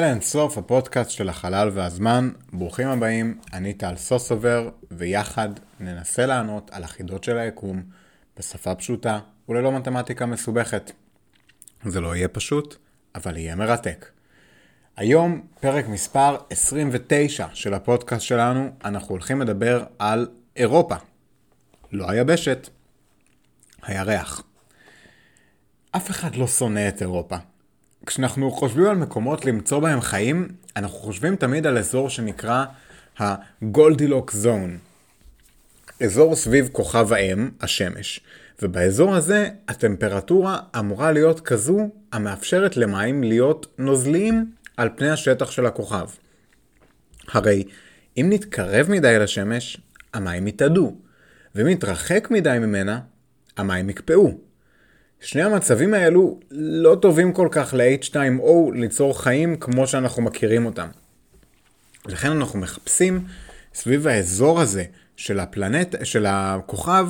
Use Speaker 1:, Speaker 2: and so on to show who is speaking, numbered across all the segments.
Speaker 1: אלה אין סוף הפודקאסט של החלל והזמן. ברוכים הבאים, אני טל סוסובר, ויחד ננסה לענות על החידות של היקום בשפה פשוטה וללא מתמטיקה מסובכת. זה לא יהיה פשוט, אבל יהיה מרתק. היום, פרק מספר 29 של הפודקאסט שלנו, אנחנו הולכים לדבר על אירופה. לא היבשת, הירח. אף אחד לא שונא את אירופה. כשאנחנו חושבים על מקומות למצוא בהם חיים, אנחנו חושבים תמיד על אזור שנקרא הגולדילוק זון. אזור סביב כוכב האם, השמש, ובאזור הזה הטמפרטורה אמורה להיות כזו המאפשרת למים להיות נוזליים על פני השטח של הכוכב. הרי אם נתקרב מדי לשמש, המים יתאדו, ואם נתרחק מדי ממנה, המים יקפאו. שני המצבים האלו לא טובים כל כך ל-H2O ליצור חיים כמו שאנחנו מכירים אותם. לכן אנחנו מחפשים סביב האזור הזה של, הפלנט, של הכוכב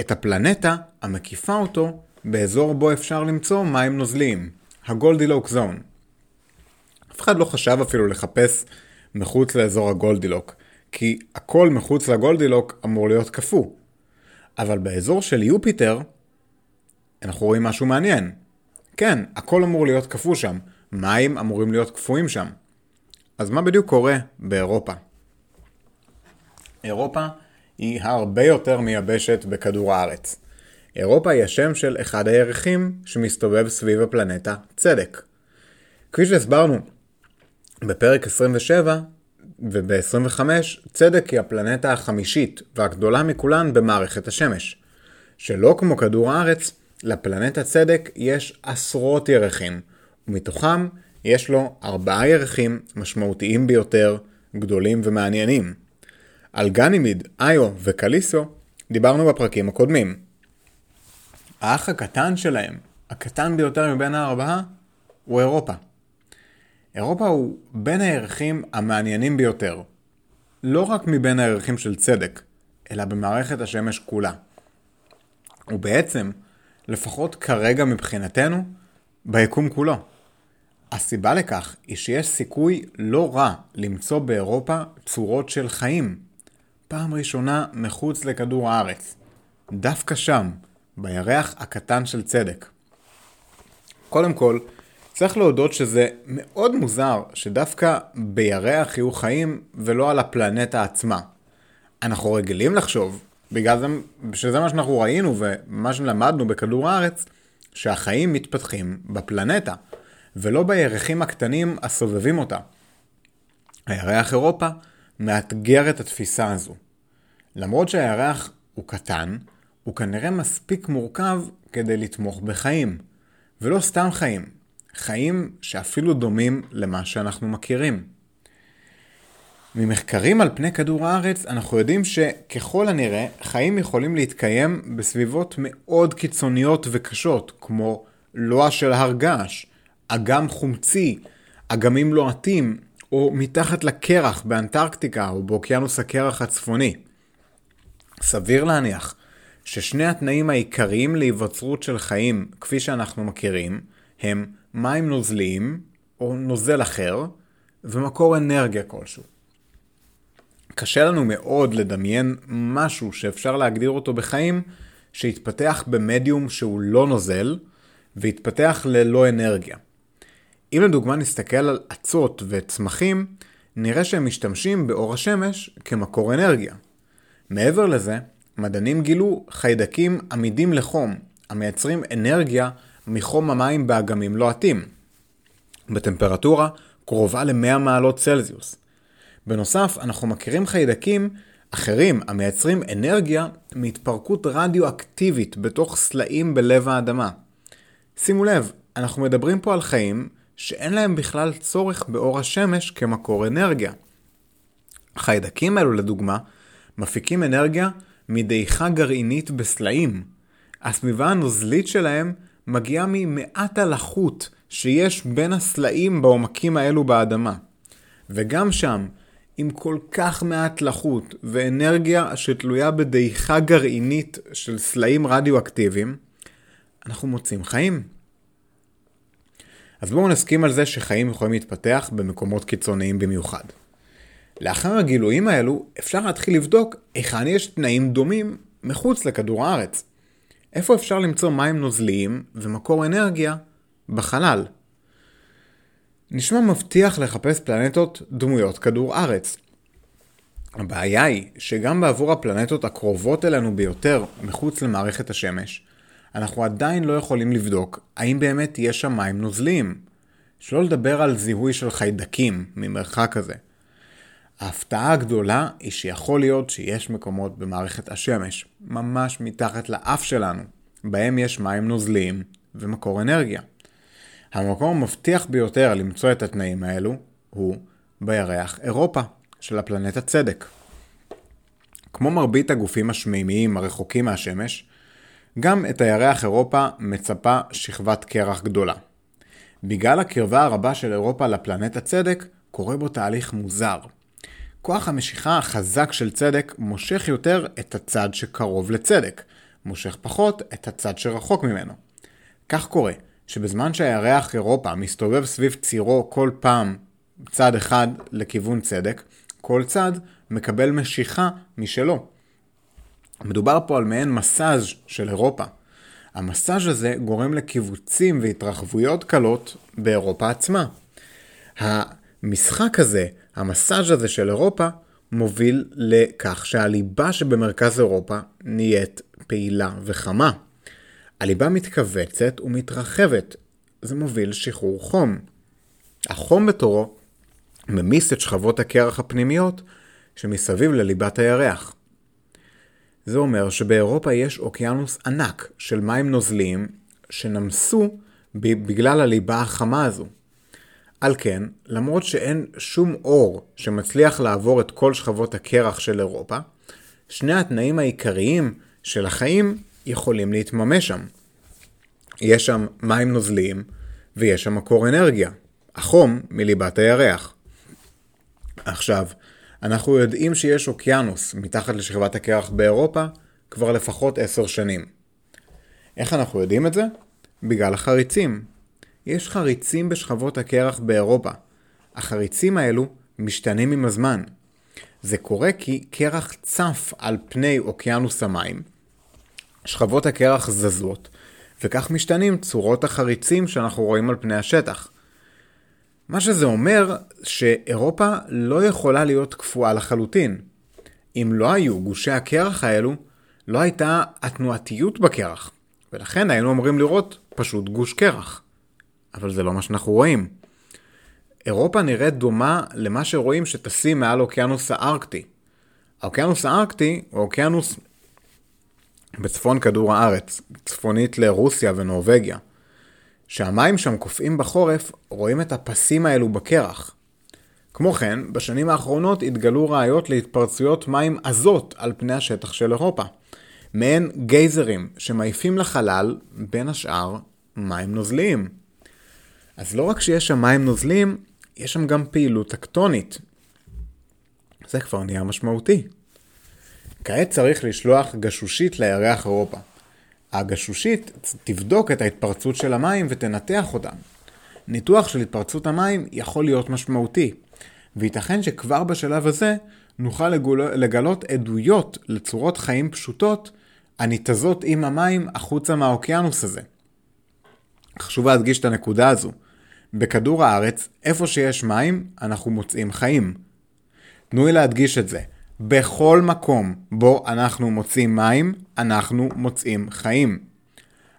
Speaker 1: את הפלנטה המקיפה אותו באזור בו אפשר למצוא מים נוזליים, הגולדילוק זון. אף אחד לא חשב אפילו לחפש מחוץ לאזור הגולדילוק, כי הכל מחוץ לגולדילוק אמור להיות קפוא. אבל באזור של יופיטר, אנחנו רואים משהו מעניין. כן, הכל אמור להיות קפוא שם, מים אמורים להיות קפואים שם. אז מה בדיוק קורה באירופה? אירופה היא הרבה יותר מיבשת בכדור הארץ. אירופה היא השם של אחד הירחים שמסתובב סביב הפלנטה צדק. כפי שהסברנו בפרק 27 וב-25, צדק היא הפלנטה החמישית והגדולה מכולן במערכת השמש. שלא כמו כדור הארץ, לפלנטה צדק יש עשרות ירחים, ומתוכם יש לו ארבעה ירחים משמעותיים ביותר, גדולים ומעניינים. על גנימיד, איו וקליסו דיברנו בפרקים הקודמים. האח הקטן שלהם, הקטן ביותר מבין הארבעה, הוא אירופה. אירופה הוא בין הירחים המעניינים ביותר. לא רק מבין הירחים של צדק, אלא במערכת השמש כולה. ובעצם, לפחות כרגע מבחינתנו, ביקום כולו. הסיבה לכך היא שיש סיכוי לא רע למצוא באירופה צורות של חיים. פעם ראשונה מחוץ לכדור הארץ. דווקא שם, בירח הקטן של צדק. קודם כל, צריך להודות שזה מאוד מוזר שדווקא בירח יהיו חיים ולא על הפלנטה עצמה. אנחנו רגילים לחשוב בגלל זה, שזה מה שאנחנו ראינו ומה שלמדנו בכדור הארץ, שהחיים מתפתחים בפלנטה, ולא בירחים הקטנים הסובבים אותה. הירח אירופה מאתגר את התפיסה הזו. למרות שהירח הוא קטן, הוא כנראה מספיק מורכב כדי לתמוך בחיים. ולא סתם חיים, חיים שאפילו דומים למה שאנחנו מכירים. ממחקרים על פני כדור הארץ אנחנו יודעים שככל הנראה חיים יכולים להתקיים בסביבות מאוד קיצוניות וקשות כמו לוע של הר געש, אגם חומצי, אגמים לוהטים או מתחת לקרח באנטרקטיקה או באוקיינוס הקרח הצפוני. סביר להניח ששני התנאים העיקריים להיווצרות של חיים כפי שאנחנו מכירים הם מים נוזליים או נוזל אחר ומקור אנרגיה כלשהו. קשה לנו מאוד לדמיין משהו שאפשר להגדיר אותו בחיים, שהתפתח במדיום שהוא לא נוזל, והתפתח ללא אנרגיה. אם לדוגמה נסתכל על אצות וצמחים, נראה שהם משתמשים באור השמש כמקור אנרגיה. מעבר לזה, מדענים גילו חיידקים עמידים לחום, המייצרים אנרגיה מחום המים באגמים לוהטים, בטמפרטורה קרובה ל-100 מעלות צלזיוס. בנוסף, אנחנו מכירים חיידקים אחרים המייצרים אנרגיה מהתפרקות רדיואקטיבית בתוך סלעים בלב האדמה. שימו לב, אנחנו מדברים פה על חיים שאין להם בכלל צורך באור השמש כמקור אנרגיה. החיידקים האלו לדוגמה מפיקים אנרגיה מדעיכה גרעינית בסלעים. הסביבה הנוזלית שלהם מגיעה ממעט הלחות שיש בין הסלעים בעומקים האלו באדמה. וגם שם, עם כל כך מעט לחות ואנרגיה שתלויה בדעיכה גרעינית של סלעים רדיואקטיביים, אנחנו מוצאים חיים. אז בואו נסכים על זה שחיים יכולים להתפתח במקומות קיצוניים במיוחד. לאחר הגילויים האלו, אפשר להתחיל לבדוק היכן יש תנאים דומים מחוץ לכדור הארץ. איפה אפשר למצוא מים נוזליים ומקור אנרגיה בחלל. נשמע מבטיח לחפש פלנטות דמויות כדור ארץ. הבעיה היא שגם בעבור הפלנטות הקרובות אלינו ביותר מחוץ למערכת השמש, אנחנו עדיין לא יכולים לבדוק האם באמת יש שם מים נוזליים. שלא לדבר על זיהוי של חיידקים ממרחק כזה. ההפתעה הגדולה היא שיכול להיות שיש מקומות במערכת השמש, ממש מתחת לאף שלנו, בהם יש מים נוזליים ומקור אנרגיה. המקום המבטיח ביותר למצוא את התנאים האלו הוא בירח אירופה של הפלנטה צדק. כמו מרבית הגופים השמימיים הרחוקים מהשמש, גם את הירח אירופה מצפה שכבת קרח גדולה. בגלל הקרבה הרבה של אירופה לפלנטה צדק, קורה בו תהליך מוזר. כוח המשיכה החזק של צדק מושך יותר את הצד שקרוב לצדק, מושך פחות את הצד שרחוק ממנו. כך קורה שבזמן שהירח אירופה מסתובב סביב צירו כל פעם צד אחד לכיוון צדק, כל צד מקבל משיכה משלו. מדובר פה על מעין מסאז' של אירופה. המסאז' הזה גורם לקיבוצים והתרחבויות קלות באירופה עצמה. המשחק הזה, המסאז' הזה של אירופה, מוביל לכך שהליבה שבמרכז אירופה נהיית פעילה וחמה. הליבה מתכווצת ומתרחבת, זה מוביל לשחרור חום. החום בתורו ממיס את שכבות הקרח הפנימיות שמסביב לליבת הירח. זה אומר שבאירופה יש אוקיינוס ענק של מים נוזליים שנמסו בגלל הליבה החמה הזו. על כן, למרות שאין שום אור שמצליח לעבור את כל שכבות הקרח של אירופה, שני התנאים העיקריים של החיים יכולים להתממש שם. יש שם מים נוזליים ויש שם מקור אנרגיה, החום מליבת הירח. עכשיו, אנחנו יודעים שיש אוקיינוס מתחת לשכבת הקרח באירופה כבר לפחות עשר שנים. איך אנחנו יודעים את זה? בגלל החריצים. יש חריצים בשכבות הקרח באירופה. החריצים האלו משתנים עם הזמן. זה קורה כי קרח צף על פני אוקיינוס המים, שכבות הקרח זזות, וכך משתנים צורות החריצים שאנחנו רואים על פני השטח. מה שזה אומר שאירופה לא יכולה להיות קפואה לחלוטין. אם לא היו גושי הקרח האלו, לא הייתה התנועתיות בקרח, ולכן היינו אמורים לראות פשוט גוש קרח. אבל זה לא מה שאנחנו רואים. אירופה נראית דומה למה שרואים שטסים מעל אוקיינוס הארקטי. האוקיינוס הארקטי הוא אוקיינוס בצפון כדור הארץ, צפונית לרוסיה ונורבגיה. כשהמים שם קופאים בחורף, רואים את הפסים האלו בקרח. כמו כן, בשנים האחרונות התגלו ראיות להתפרצויות מים עזות על פני השטח של אירופה. מעין גייזרים שמעיפים לחלל, בין השאר, מים נוזליים. אז לא רק שיש שם מים נוזליים, יש שם גם פעילות טקטונית. זה כבר נהיה משמעותי. כעת צריך לשלוח גשושית לירח אירופה. הגשושית תבדוק את ההתפרצות של המים ותנתח אותם. ניתוח של התפרצות המים יכול להיות משמעותי, וייתכן שכבר בשלב הזה נוכל לגלות עדויות לצורות חיים פשוטות הניתזות עם המים החוצה מהאוקיינוס הזה. חשוב להדגיש את הנקודה הזו. בכדור הארץ, איפה שיש מים, אנחנו מוצאים חיים. תנו לי להדגיש את זה. בכל מקום בו אנחנו מוצאים מים, אנחנו מוצאים חיים.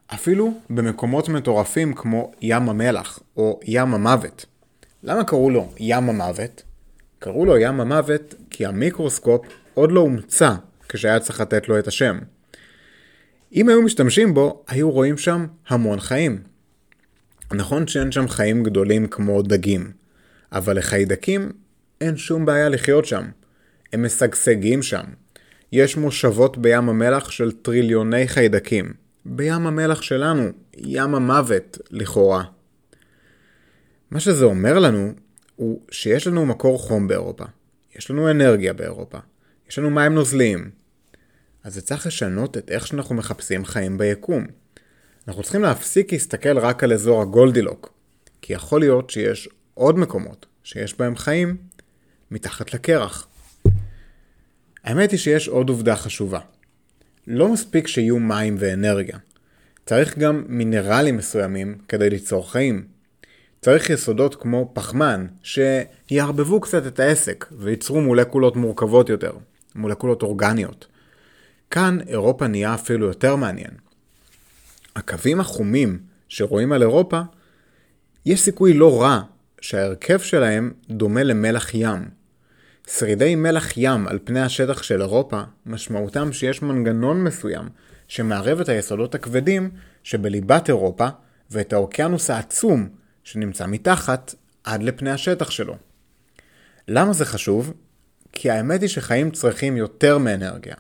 Speaker 1: אפילו במקומות מטורפים כמו ים המלח או ים המוות. למה קראו לו ים המוות? קראו לו ים המוות כי המיקרוסקופ עוד לא הומצא כשהיה צריך לתת לו את השם. אם היו משתמשים בו, היו רואים שם המון חיים. נכון שאין שם חיים גדולים כמו דגים, אבל לחיידקים אין שום בעיה לחיות שם. הם משגשגים שם. יש מושבות בים המלח של טריליוני חיידקים. בים המלח שלנו, ים המוות, לכאורה. מה שזה אומר לנו, הוא שיש לנו מקור חום באירופה. יש לנו אנרגיה באירופה. יש לנו מים נוזליים. אז זה צריך לשנות את איך שאנחנו מחפשים חיים ביקום. אנחנו צריכים להפסיק להסתכל רק על אזור הגולדילוק. כי יכול להיות שיש עוד מקומות שיש בהם חיים מתחת לקרח. האמת היא שיש עוד עובדה חשובה. לא מספיק שיהיו מים ואנרגיה. צריך גם מינרלים מסוימים כדי ליצור חיים. צריך יסודות כמו פחמן, שיערבבו קצת את העסק וייצרו מולקולות מורכבות יותר, מולקולות אורגניות. כאן אירופה נהיה אפילו יותר מעניין. הקווים החומים שרואים על אירופה, יש סיכוי לא רע שההרכב שלהם דומה למלח ים. שרידי מלח ים על פני השטח של אירופה, משמעותם שיש מנגנון מסוים שמערב את היסודות הכבדים שבליבת אירופה ואת האוקיינוס העצום שנמצא מתחת עד לפני השטח שלו. למה זה חשוב? כי האמת היא שחיים צריכים יותר מאנרגיה.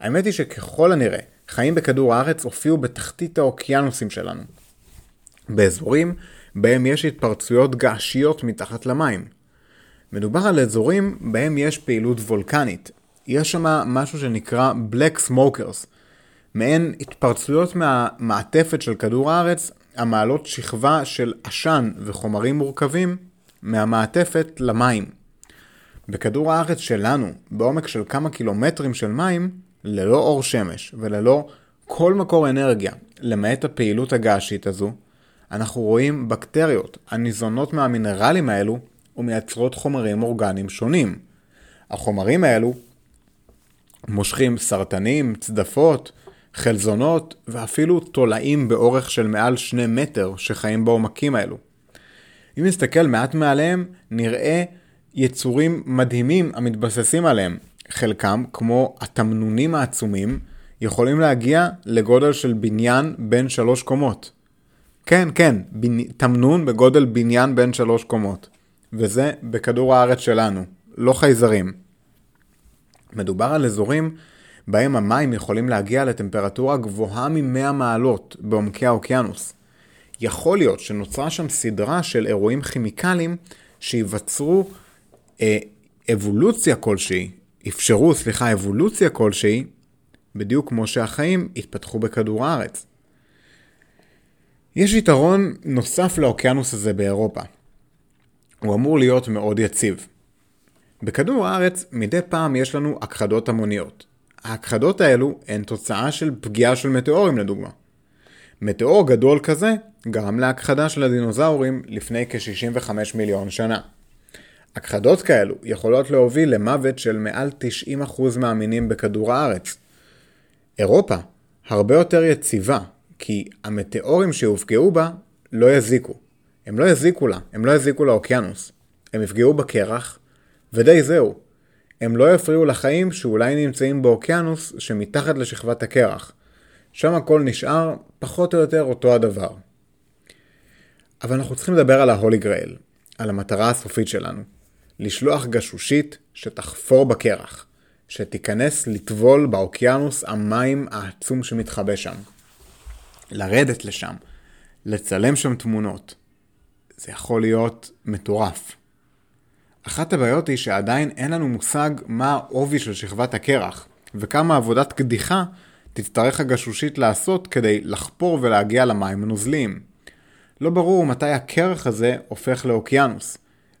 Speaker 1: האמת היא שככל הנראה, חיים בכדור הארץ הופיעו בתחתית האוקיינוסים שלנו. באזורים בהם יש התפרצויות געשיות מתחת למים. מדובר על אזורים בהם יש פעילות וולקנית. יש שם משהו שנקרא Black Smokers, מעין התפרצויות מהמעטפת של כדור הארץ המעלות שכבה של עשן וחומרים מורכבים מהמעטפת למים. בכדור הארץ שלנו, בעומק של כמה קילומטרים של מים, ללא אור שמש וללא כל מקור אנרגיה, למעט הפעילות הגעשית הזו, אנחנו רואים בקטריות הניזונות מהמינרלים האלו ומייצרות חומרים אורגניים שונים. החומרים האלו מושכים סרטנים, צדפות, חלזונות ואפילו תולעים באורך של מעל שני מטר שחיים בעומקים האלו. אם נסתכל מעט מעליהם, נראה יצורים מדהימים המתבססים עליהם. חלקם, כמו התמנונים העצומים, יכולים להגיע לגודל של בניין בין שלוש קומות. כן, כן, בנ... תמנון בגודל בניין בין שלוש קומות. וזה בכדור הארץ שלנו, לא חייזרים. מדובר על אזורים בהם המים יכולים להגיע לטמפרטורה גבוהה מ-100 מעלות בעומקי האוקיינוס. יכול להיות שנוצרה שם סדרה של אירועים כימיקליים שיווצרו אה, אבולוציה כלשהי, אפשרו, סליחה, אבולוציה כלשהי, בדיוק כמו שהחיים התפתחו בכדור הארץ. יש יתרון נוסף לאוקיינוס הזה באירופה. הוא אמור להיות מאוד יציב. בכדור הארץ מדי פעם יש לנו הכחדות המוניות. ההכחדות האלו הן תוצאה של פגיעה של מטאורים לדוגמה. מטאור גדול כזה גרם להכחדה של הדינוזאורים לפני כ-65 מיליון שנה. הכחדות כאלו יכולות להוביל למוות של מעל 90% מהמינים בכדור הארץ. אירופה הרבה יותר יציבה, כי המטאורים שהופגעו בה לא יזיקו. הם לא יזיקו לה, הם לא יזיקו לאוקיינוס. הם יפגעו בקרח, ודי זהו. הם לא יפריעו לחיים שאולי נמצאים באוקיינוס שמתחת לשכבת הקרח. שם הכל נשאר פחות או יותר אותו הדבר. אבל אנחנו צריכים לדבר על ההולי גרייל, על המטרה הסופית שלנו. לשלוח גשושית שתחפור בקרח, שתיכנס לטבול באוקיינוס המים העצום שמתחבא שם. לרדת לשם, לצלם שם תמונות. זה יכול להיות מטורף. אחת הבעיות היא שעדיין אין לנו מושג מה העובי של שכבת הקרח, וכמה עבודת קדיחה תצטרך הגשושית לעשות כדי לחפור ולהגיע למים הנוזליים. לא ברור מתי הקרח הזה הופך לאוקיינוס,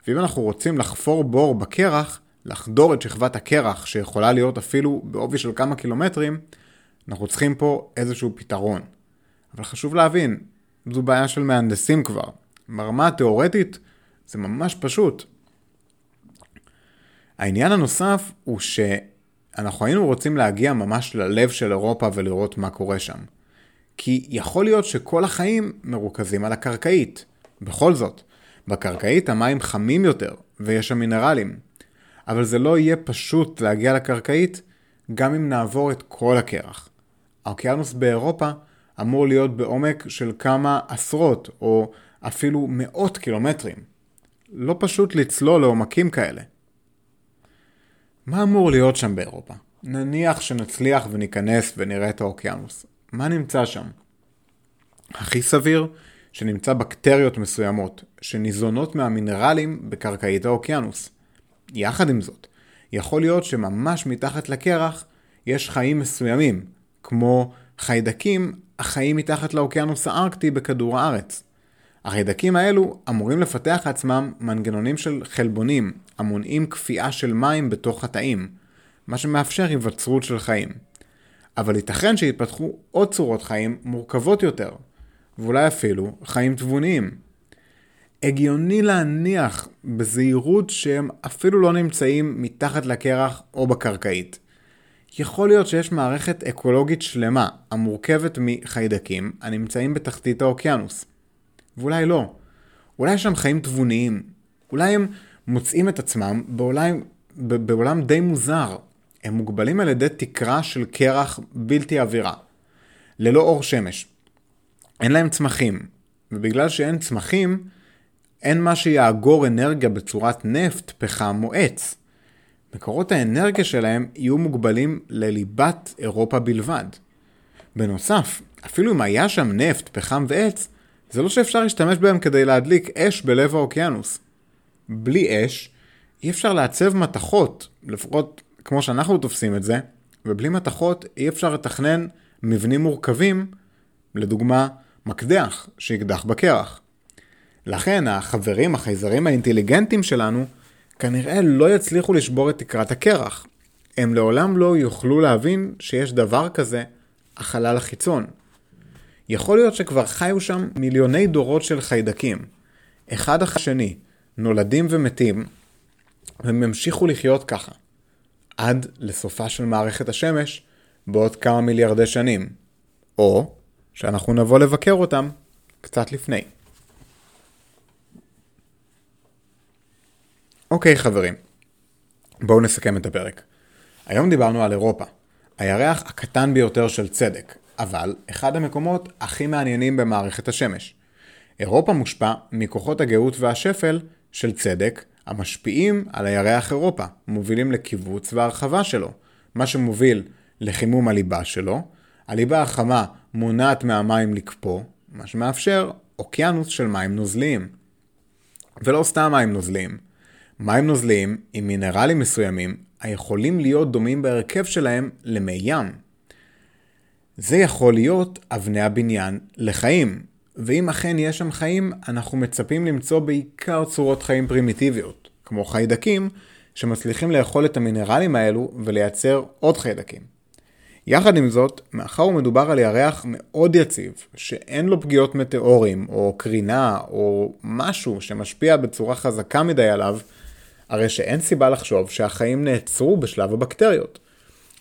Speaker 1: ואם אנחנו רוצים לחפור בור בקרח, לחדור את שכבת הקרח, שיכולה להיות אפילו בעובי של כמה קילומטרים, אנחנו צריכים פה איזשהו פתרון. אבל חשוב להבין, זו בעיה של מהנדסים כבר. ברמה התאורטית זה ממש פשוט. העניין הנוסף הוא שאנחנו היינו רוצים להגיע ממש ללב של אירופה ולראות מה קורה שם. כי יכול להיות שכל החיים מרוכזים על הקרקעית. בכל זאת, בקרקעית המים חמים יותר ויש שם מינרלים. אבל זה לא יהיה פשוט להגיע לקרקעית גם אם נעבור את כל הקרח. האוקיינוס באירופה אמור להיות בעומק של כמה עשרות או אפילו מאות קילומטרים. לא פשוט לצלול לעומקים כאלה. מה אמור להיות שם באירופה? נניח שנצליח וניכנס ונראה את האוקיינוס. מה נמצא שם? הכי סביר שנמצא בקטריות מסוימות, שניזונות מהמינרלים בקרקעית האוקיינוס. יחד עם זאת, יכול להיות שממש מתחת לקרח יש חיים מסוימים, כמו חיידקים החיים מתחת לאוקיינוס הארקטי בכדור הארץ. החיידקים האלו אמורים לפתח לעצמם מנגנונים של חלבונים המונעים קפיאה של מים בתוך התאים, מה שמאפשר היווצרות של חיים. אבל ייתכן שיתפתחו עוד צורות חיים מורכבות יותר, ואולי אפילו חיים תבוניים. הגיוני להניח בזהירות שהם אפילו לא נמצאים מתחת לקרח או בקרקעית. יכול להיות שיש מערכת אקולוגית שלמה המורכבת מחיידקים הנמצאים בתחתית האוקיינוס. ואולי לא. אולי יש שם חיים תבוניים. אולי הם מוצאים את עצמם בעולם, בעולם די מוזר. הם מוגבלים על ידי תקרה של קרח בלתי עבירה. ללא אור שמש. אין להם צמחים. ובגלל שאין צמחים, אין מה שיאגור אנרגיה בצורת נפט, פחם או עץ. מקורות האנרגיה שלהם יהיו מוגבלים לליבת אירופה בלבד. בנוסף, אפילו אם היה שם נפט, פחם ועץ, זה לא שאפשר להשתמש בהם כדי להדליק אש בלב האוקיינוס. בלי אש, אי אפשר לעצב מתכות, לפחות כמו שאנחנו תופסים את זה, ובלי מתכות אי אפשר לתכנן מבנים מורכבים, לדוגמה, מקדח שיקדח בקרח. לכן החברים, החייזרים האינטליגנטים שלנו, כנראה לא יצליחו לשבור את תקרת הקרח. הם לעולם לא יוכלו להבין שיש דבר כזה החלל החיצון. יכול להיות שכבר חיו שם מיליוני דורות של חיידקים, אחד אחר שני, נולדים ומתים, והם ימשיכו לחיות ככה, עד לסופה של מערכת השמש בעוד כמה מיליארדי שנים, או שאנחנו נבוא לבקר אותם קצת לפני. אוקיי חברים, בואו נסכם את הפרק. היום דיברנו על אירופה, הירח הקטן ביותר של צדק, אבל אחד המקומות הכי מעניינים במערכת השמש. אירופה מושפע מכוחות הגאות והשפל של צדק המשפיעים על הירח אירופה, מובילים לקיבוץ והרחבה שלו, מה שמוביל לחימום הליבה שלו, הליבה החמה מונעת מהמים לקפוא, מה שמאפשר אוקיינוס של מים נוזליים. ולא סתם מים נוזליים, מים נוזליים עם מינרלים מסוימים היכולים להיות דומים בהרכב שלהם למי ים. זה יכול להיות אבני הבניין לחיים, ואם אכן יש שם חיים, אנחנו מצפים למצוא בעיקר צורות חיים פרימיטיביות, כמו חיידקים, שמצליחים לאכול את המינרלים האלו ולייצר עוד חיידקים. יחד עם זאת, מאחר ומדובר על ירח מאוד יציב, שאין לו פגיעות מטאורים, או קרינה, או משהו שמשפיע בצורה חזקה מדי עליו, הרי שאין סיבה לחשוב שהחיים נעצרו בשלב הבקטריות.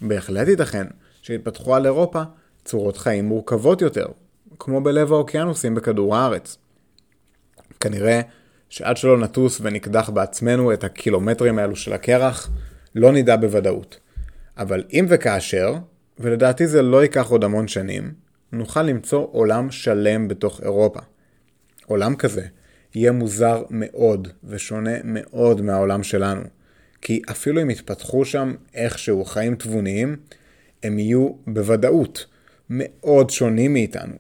Speaker 1: בהחלט ייתכן שהתפתחו על אירופה צורות חיים מורכבות יותר, כמו בלב האוקיינוסים בכדור הארץ. כנראה שעד שלא נטוס ונקדח בעצמנו את הקילומטרים האלו של הקרח, לא נדע בוודאות. אבל אם וכאשר, ולדעתי זה לא ייקח עוד המון שנים, נוכל למצוא עולם שלם בתוך אירופה. עולם כזה יהיה מוזר מאוד ושונה מאוד מהעולם שלנו. כי אפילו אם יתפתחו שם איכשהו חיים תבוניים, הם יהיו בוודאות מאוד שונים מאיתנו.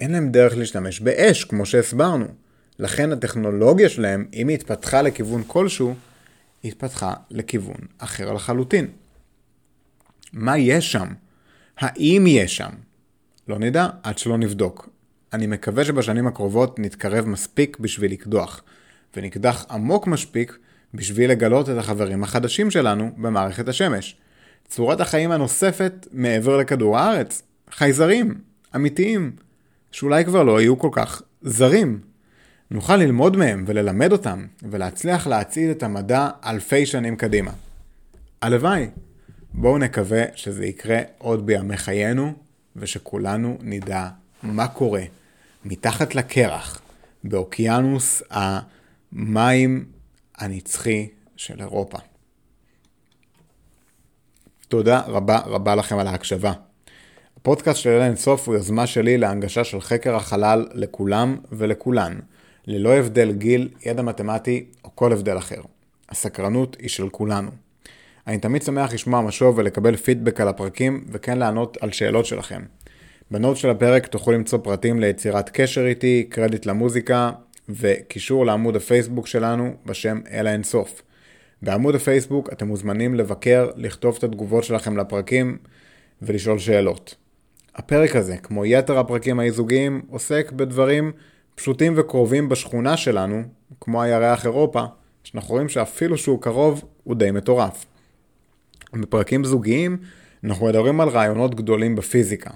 Speaker 1: אין להם דרך להשתמש באש, כמו שהסברנו. לכן הטכנולוגיה שלהם, אם היא התפתחה לכיוון כלשהו, היא התפתחה לכיוון אחר לחלוטין. מה יש שם? האם יש שם? לא נדע עד שלא נבדוק. אני מקווה שבשנים הקרובות נתקרב מספיק בשביל לקדוח, ונקדח עמוק מספיק בשביל לגלות את החברים החדשים שלנו במערכת השמש. צורת החיים הנוספת מעבר לכדור הארץ, חייזרים, אמיתיים, שאולי כבר לא יהיו כל כך זרים. נוכל ללמוד מהם וללמד אותם, ולהצליח להצעיד את המדע אלפי שנים קדימה. הלוואי. בואו נקווה שזה יקרה עוד בימי חיינו, ושכולנו נדע מה קורה מתחת לקרח, באוקיינוס המים הנצחי של אירופה. תודה רבה רבה לכם על ההקשבה. הפודקאסט של אלה סוף הוא יוזמה שלי להנגשה של חקר החלל לכולם ולכולן, ללא הבדל גיל, ידע מתמטי או כל הבדל אחר. הסקרנות היא של כולנו. אני תמיד שמח לשמוע משוב ולקבל פידבק על הפרקים וכן לענות על שאלות שלכם. בנוט של הפרק תוכלו למצוא פרטים ליצירת קשר איתי, קרדיט למוזיקה וקישור לעמוד הפייסבוק שלנו בשם אל האינסוף. בעמוד הפייסבוק אתם מוזמנים לבקר, לכתוב את התגובות שלכם לפרקים ולשאול שאלות. הפרק הזה, כמו יתר הפרקים האיזוגיים, עוסק בדברים פשוטים וקרובים בשכונה שלנו, כמו הירח אירופה, שאנחנו רואים שאפילו שהוא קרוב, הוא די מטורף. בפרקים זוגיים, אנחנו מדברים על רעיונות גדולים בפיזיקה.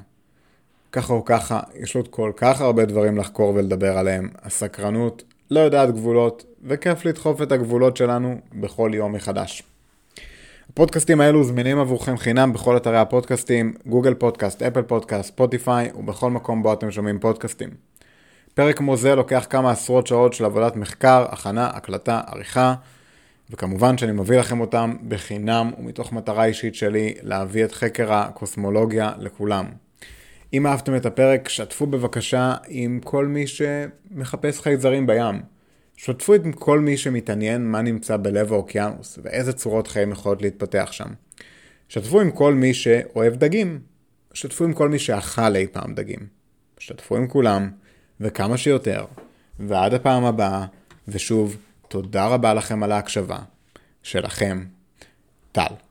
Speaker 1: ככה או ככה, יש עוד כל כך הרבה דברים לחקור ולדבר עליהם. הסקרנות לא יודעת גבולות, וכיף לדחוף את הגבולות שלנו בכל יום מחדש. הפודקאסטים האלו זמינים עבורכם חינם בכל אתרי הפודקאסטים, גוגל פודקאסט, אפל פודקאסט, ספוטיפיי ובכל מקום בו אתם שומעים פודקאסטים. פרק כמו זה לוקח כמה עשרות שעות של עבודת מחקר, הכנה, הקלטה, עריכה, וכמובן שאני מביא לכם אותם בחינם ומתוך מטרה אישית שלי להביא את חקר הקוסמולוגיה לכולם. אם אהבתם את הפרק, שתפו בבקשה עם כל מי שמחפש חייזרים בים. שתפו עם כל מי שמתעניין מה נמצא בלב האוקיינוס ואיזה צורות חיים יכולות להתפתח שם. שתפו עם כל מי שאוהב דגים. שתפו עם כל מי שאכל אי פעם דגים. שתפו עם כולם, וכמה שיותר. ועד הפעם הבאה, ושוב, תודה רבה לכם על ההקשבה. שלכם, טל.